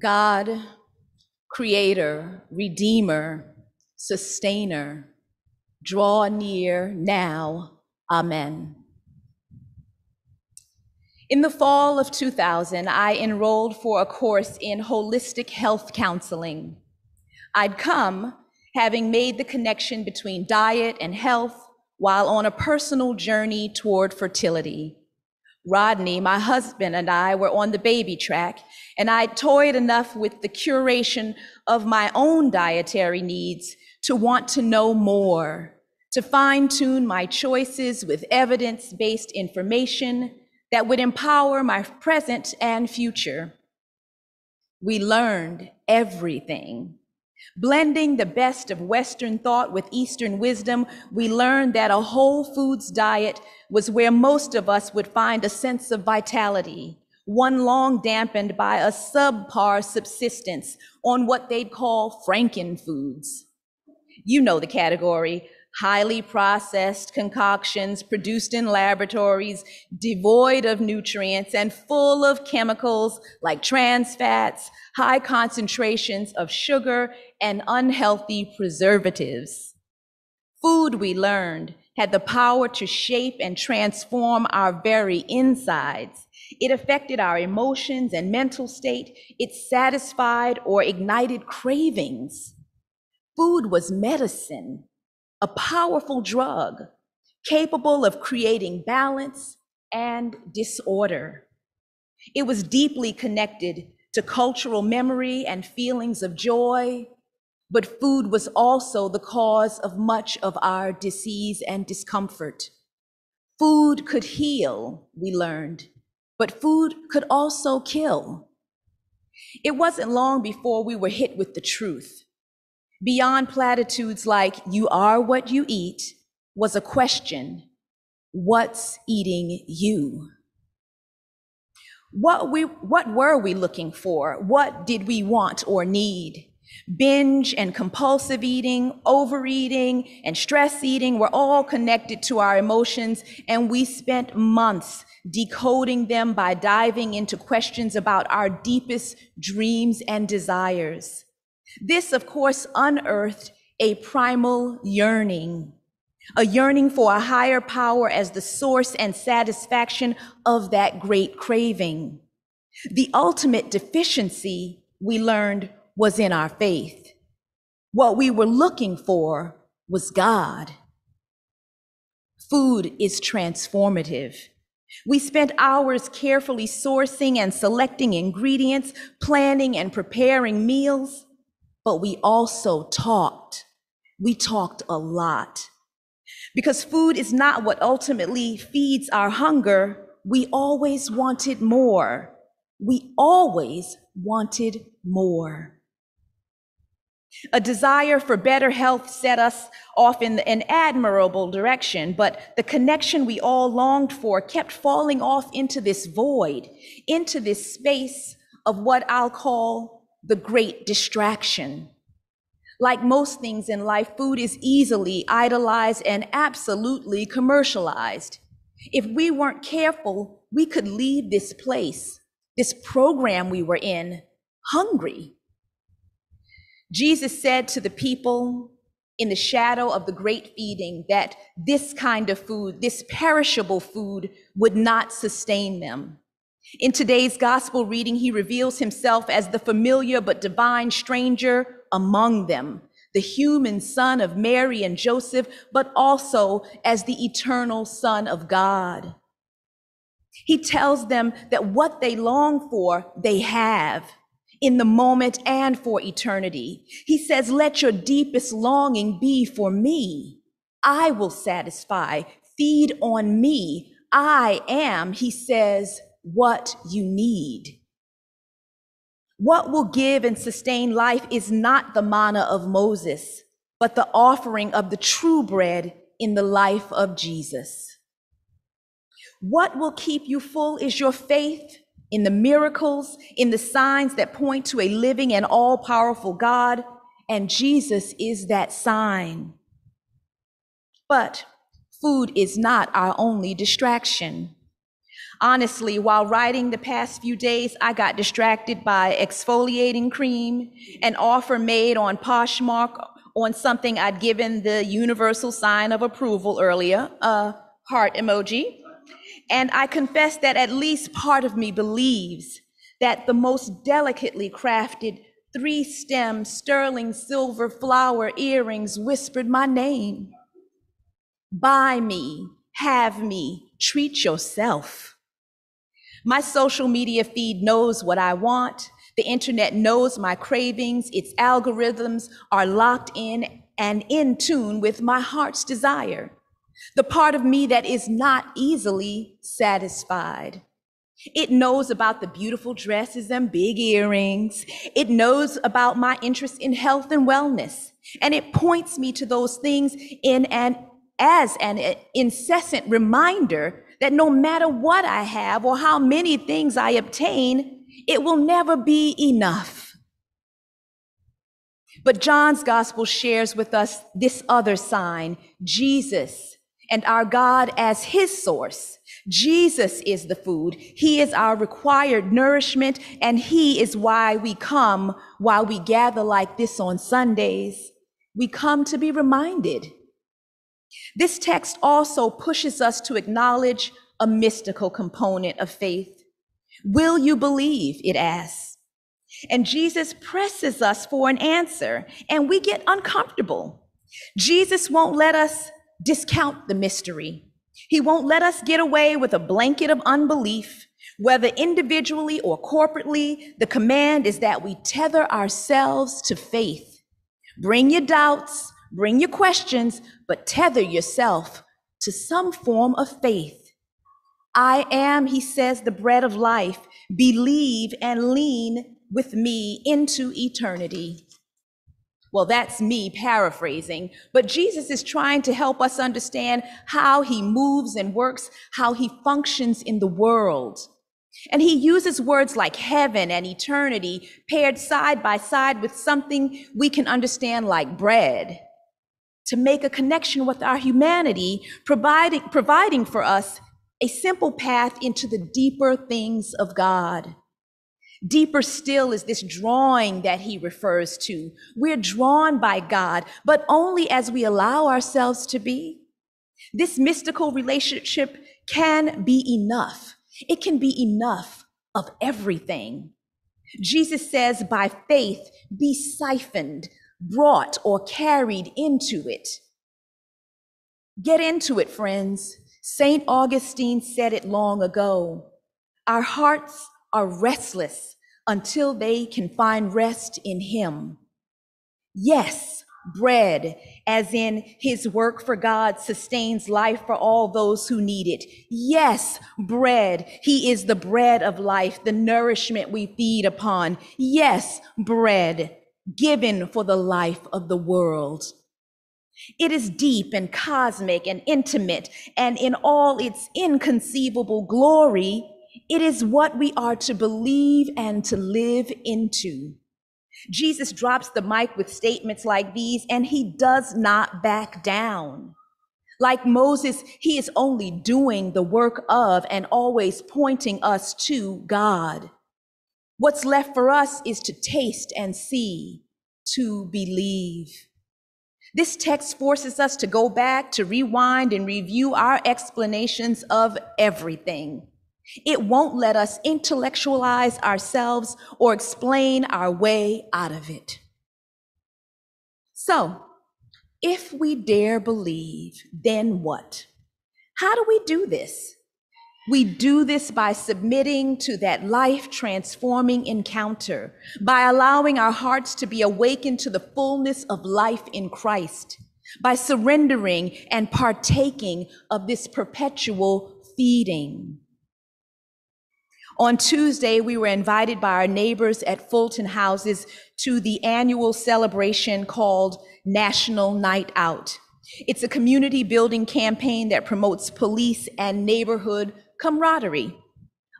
God, creator, redeemer, sustainer, draw near now. Amen. In the fall of 2000, I enrolled for a course in holistic health counseling. I'd come having made the connection between diet and health while on a personal journey toward fertility. Rodney, my husband, and I were on the baby track, and I toyed enough with the curation of my own dietary needs to want to know more, to fine tune my choices with evidence based information that would empower my present and future. We learned everything. Blending the best of Western thought with Eastern wisdom, we learned that a whole foods diet was where most of us would find a sense of vitality, one long dampened by a subpar subsistence on what they'd call Frankenfoods. You know the category highly processed concoctions produced in laboratories, devoid of nutrients and full of chemicals like trans fats, high concentrations of sugar, and unhealthy preservatives. Food, we learned, had the power to shape and transform our very insides. It affected our emotions and mental state. It satisfied or ignited cravings. Food was medicine a powerful drug capable of creating balance and disorder. It was deeply connected to cultural memory and feelings of joy, but food was also the cause of much of our disease and discomfort. Food could heal, we learned, but food could also kill. It wasn't long before we were hit with the truth Beyond platitudes like, you are what you eat, was a question what's eating you? What, we, what were we looking for? What did we want or need? Binge and compulsive eating, overeating, and stress eating were all connected to our emotions, and we spent months decoding them by diving into questions about our deepest dreams and desires. This, of course, unearthed a primal yearning, a yearning for a higher power as the source and satisfaction of that great craving. The ultimate deficiency, we learned, was in our faith. What we were looking for was God. Food is transformative. We spent hours carefully sourcing and selecting ingredients, planning and preparing meals but we also talked. We talked a lot. Because food is not what ultimately feeds our hunger, we always wanted more. We always wanted more. A desire for better health set us off in an admirable direction, but the connection we all longed for kept falling off into this void, into this space of what I'll call the great distraction. Like most things in life, food is easily idolized and absolutely commercialized. If we weren't careful, we could leave this place, this program we were in, hungry. Jesus said to the people in the shadow of the great feeding that this kind of food, this perishable food, would not sustain them. In today's gospel reading, he reveals himself as the familiar but divine stranger among them, the human son of Mary and Joseph, but also as the eternal son of God. He tells them that what they long for, they have in the moment and for eternity. He says, Let your deepest longing be for me. I will satisfy. Feed on me. I am, he says, what you need. What will give and sustain life is not the manna of Moses, but the offering of the true bread in the life of Jesus. What will keep you full is your faith in the miracles, in the signs that point to a living and all powerful God, and Jesus is that sign. But food is not our only distraction. Honestly, while writing the past few days, I got distracted by exfoliating cream, an offer made on Poshmark on something I'd given the universal sign of approval earlier, a heart emoji. And I confess that at least part of me believes that the most delicately crafted three stem sterling silver flower earrings whispered my name. Buy me, have me, treat yourself. My social media feed knows what I want. The internet knows my cravings. Its algorithms are locked in and in tune with my heart's desire, the part of me that is not easily satisfied. It knows about the beautiful dresses and big earrings. It knows about my interest in health and wellness. And it points me to those things in an as an incessant reminder that no matter what I have or how many things I obtain, it will never be enough. But John's gospel shares with us this other sign Jesus and our God as his source. Jesus is the food. He is our required nourishment, and he is why we come while we gather like this on Sundays. We come to be reminded this text also pushes us to acknowledge a mystical component of faith. Will you believe? It asks. And Jesus presses us for an answer, and we get uncomfortable. Jesus won't let us discount the mystery. He won't let us get away with a blanket of unbelief. Whether individually or corporately, the command is that we tether ourselves to faith. Bring your doubts, Bring your questions, but tether yourself to some form of faith. I am, he says, the bread of life. Believe and lean with me into eternity. Well, that's me paraphrasing, but Jesus is trying to help us understand how he moves and works, how he functions in the world. And he uses words like heaven and eternity paired side by side with something we can understand like bread to make a connection with our humanity, providing, providing for us a simple path into the deeper things of God. Deeper still is this drawing that he refers to. We're drawn by God, but only as we allow ourselves to be. This mystical relationship can be enough. It can be enough of everything. Jesus says, by faith, be siphoned brought or carried into it. Get into it, friends. St. Augustine said it long ago. Our hearts are restless until they can find rest in Him. Yes, bread, as in His work for God sustains life for all those who need it. Yes, bread. He is the bread of life, the nourishment we feed upon. Yes, bread given for the life of the world. It is deep and cosmic and intimate, and in all its inconceivable glory, it is what we are to believe and to live into. Jesus drops the mic with statements like these, and he does not back down. Like Moses, he is only doing the work of and always pointing us to God. What's left for us is to taste and see, to believe. This text forces us to go back, to rewind, and review our explanations of everything. It won't let us intellectualize ourselves or explain our way out of it. So, if we dare believe, then what? How do we do this? We do this by submitting to that life transforming encounter, by allowing our hearts to be awakened to the fullness of life in Christ, by surrendering and partaking of this perpetual feeding. On Tuesday, we were invited by our neighbors at Fulton Houses to the annual celebration called National Night Out. It's a community building campaign that promotes police and neighborhood camaraderie,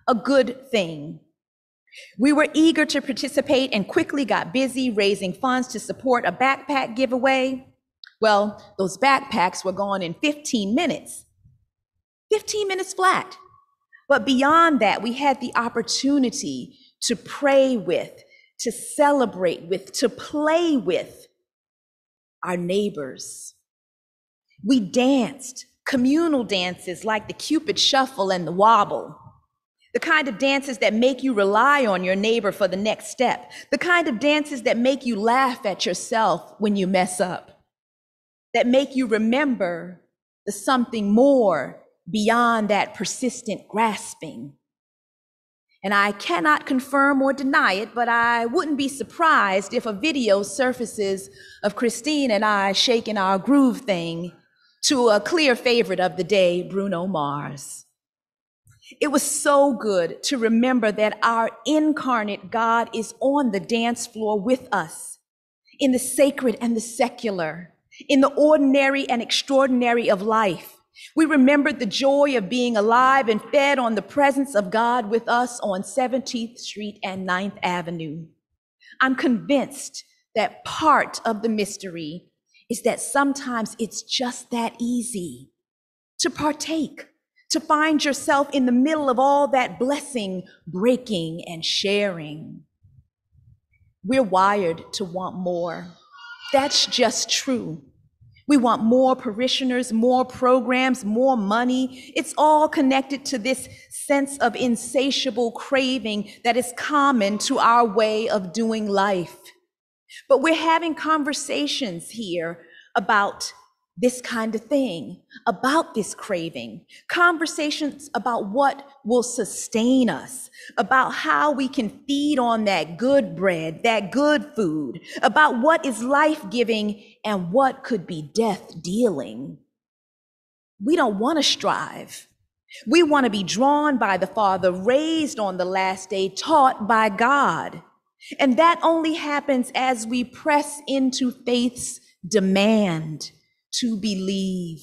a good thing. We were eager to participate and quickly got busy raising funds to support a backpack giveaway. Well, those backpacks were gone in 15 minutes. 15 minutes flat. But beyond that, we had the opportunity to pray with, to celebrate with, to play with our neighbors. We danced communal dances like the Cupid Shuffle and the Wobble. The kind of dances that make you rely on your neighbor for the next step. The kind of dances that make you laugh at yourself when you mess up. That make you remember the something more beyond that persistent grasping. And I cannot confirm or deny it, but I wouldn't be surprised if a video surfaces of Christine and I shaking our groove thing to a clear favorite of the day, Bruno Mars. It was so good to remember that our incarnate God is on the dance floor with us in the sacred and the secular, in the ordinary and extraordinary of life. We remembered the joy of being alive and fed on the presence of God with us on 17th Street and 9th Avenue. I'm convinced that part of the mystery is that sometimes it's just that easy to partake, to find yourself in the middle of all that blessing, breaking, and sharing. We're wired to want more. That's just true. We want more parishioners, more programs, more money. It's all connected to this sense of insatiable craving that is common to our way of doing life. But we're having conversations here about this kind of thing, about this craving, conversations about what will sustain us, about how we can feed on that good bread, that good food, about what is life giving and what could be death dealing. We don't want to strive. We want to be drawn by the Father, raised on the last day, taught by God. And that only happens as we press into faith's demand to believe.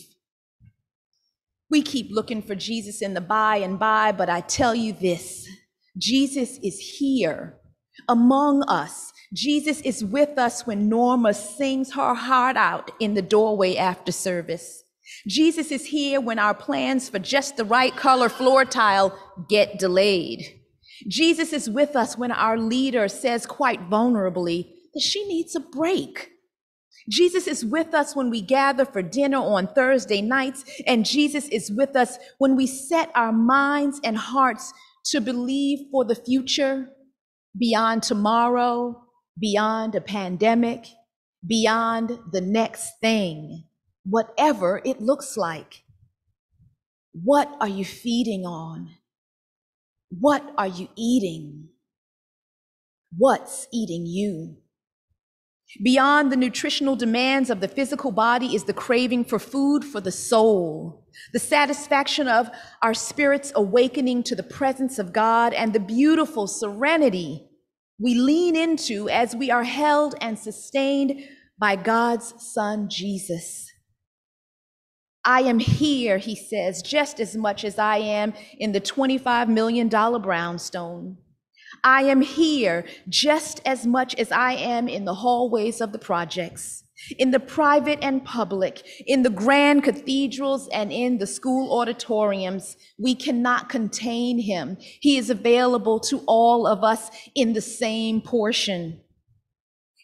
We keep looking for Jesus in the by and by, but I tell you this Jesus is here among us. Jesus is with us when Norma sings her heart out in the doorway after service. Jesus is here when our plans for just the right color floor tile get delayed. Jesus is with us when our leader says quite vulnerably that she needs a break. Jesus is with us when we gather for dinner on Thursday nights, and Jesus is with us when we set our minds and hearts to believe for the future, beyond tomorrow, beyond a pandemic, beyond the next thing, whatever it looks like. What are you feeding on? What are you eating? What's eating you? Beyond the nutritional demands of the physical body is the craving for food for the soul, the satisfaction of our spirits awakening to the presence of God, and the beautiful serenity we lean into as we are held and sustained by God's Son, Jesus. I am here, he says, just as much as I am in the $25 million brownstone. I am here just as much as I am in the hallways of the projects, in the private and public, in the grand cathedrals and in the school auditoriums. We cannot contain him. He is available to all of us in the same portion.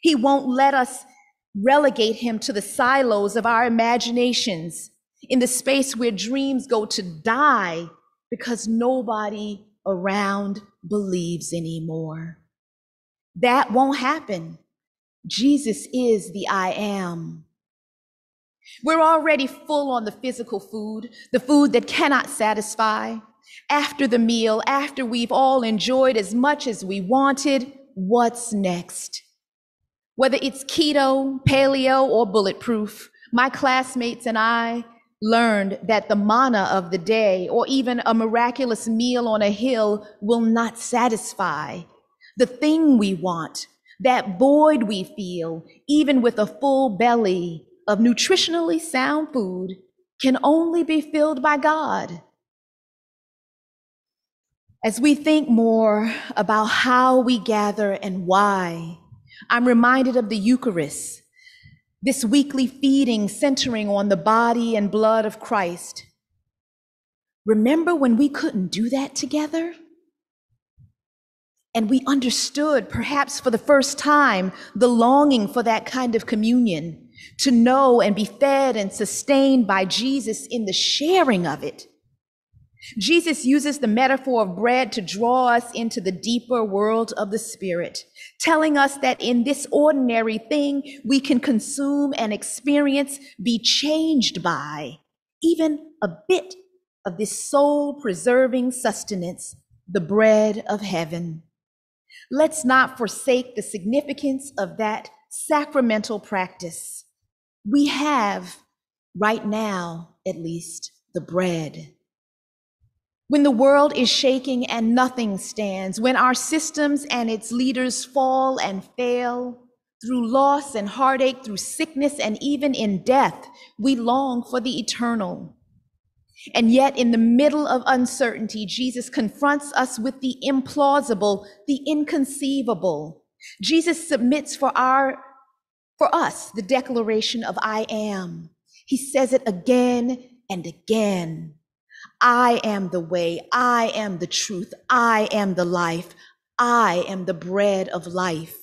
He won't let us relegate him to the silos of our imaginations, in the space where dreams go to die because nobody around believes anymore. That won't happen. Jesus is the I am. We're already full on the physical food, the food that cannot satisfy. After the meal, after we've all enjoyed as much as we wanted, what's next? Whether it's keto, paleo, or bulletproof, my classmates and I learned that the manna of the day or even a miraculous meal on a hill will not satisfy. The thing we want, that void we feel, even with a full belly of nutritionally sound food, can only be filled by God. As we think more about how we gather and why, I'm reminded of the Eucharist this weekly feeding centering on the body and blood of Christ. Remember when we couldn't do that together? And we understood, perhaps for the first time, the longing for that kind of communion, to know and be fed and sustained by Jesus in the sharing of it. Jesus uses the metaphor of bread to draw us into the deeper world of the Spirit, telling us that in this ordinary thing we can consume and experience, be changed by even a bit of this soul preserving sustenance, the bread of heaven. Let's not forsake the significance of that sacramental practice. We have, right now at least, the bread. When the world is shaking and nothing stands, when our systems and its leaders fall and fail, through loss and heartache, through sickness and even in death, we long for the eternal. And yet, in the middle of uncertainty, Jesus confronts us with the implausible, the inconceivable. Jesus submits for our for us the declaration of I am. He says it again and again. I am the way, I am the truth, I am the life, I am the bread of life.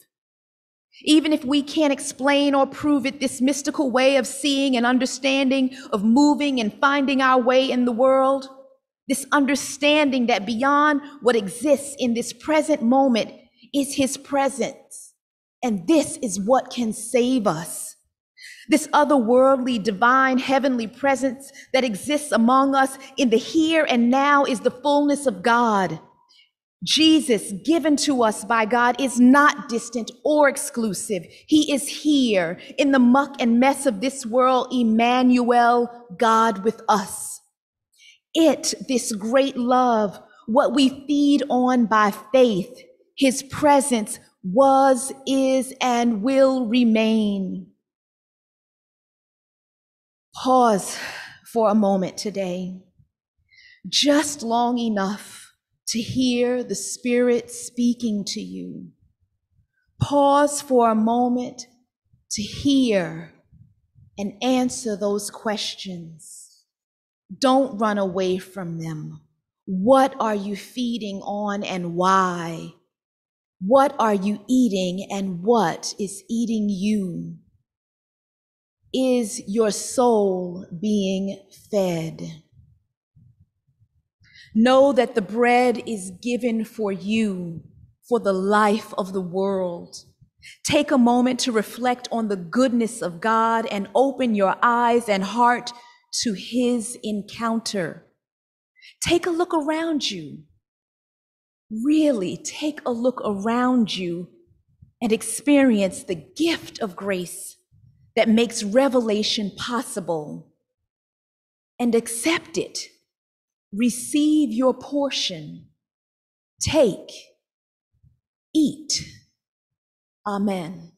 Even if we can't explain or prove it, this mystical way of seeing and understanding, of moving and finding our way in the world, this understanding that beyond what exists in this present moment is His presence. And this is what can save us. This otherworldly, divine, heavenly presence that exists among us in the here and now is the fullness of God. Jesus, given to us by God, is not distant or exclusive. He is here in the muck and mess of this world, Emmanuel, God with us. It, this great love, what we feed on by faith, his presence was, is, and will remain. Pause for a moment today, just long enough to hear the Spirit speaking to you. Pause for a moment to hear and answer those questions. Don't run away from them. What are you feeding on and why? What are you eating and what is eating you? Is your soul being fed? Know that the bread is given for you, for the life of the world. Take a moment to reflect on the goodness of God and open your eyes and heart to his encounter. Take a look around you. Really take a look around you and experience the gift of grace that makes revelation possible and accept it receive your portion, take, eat. Amen.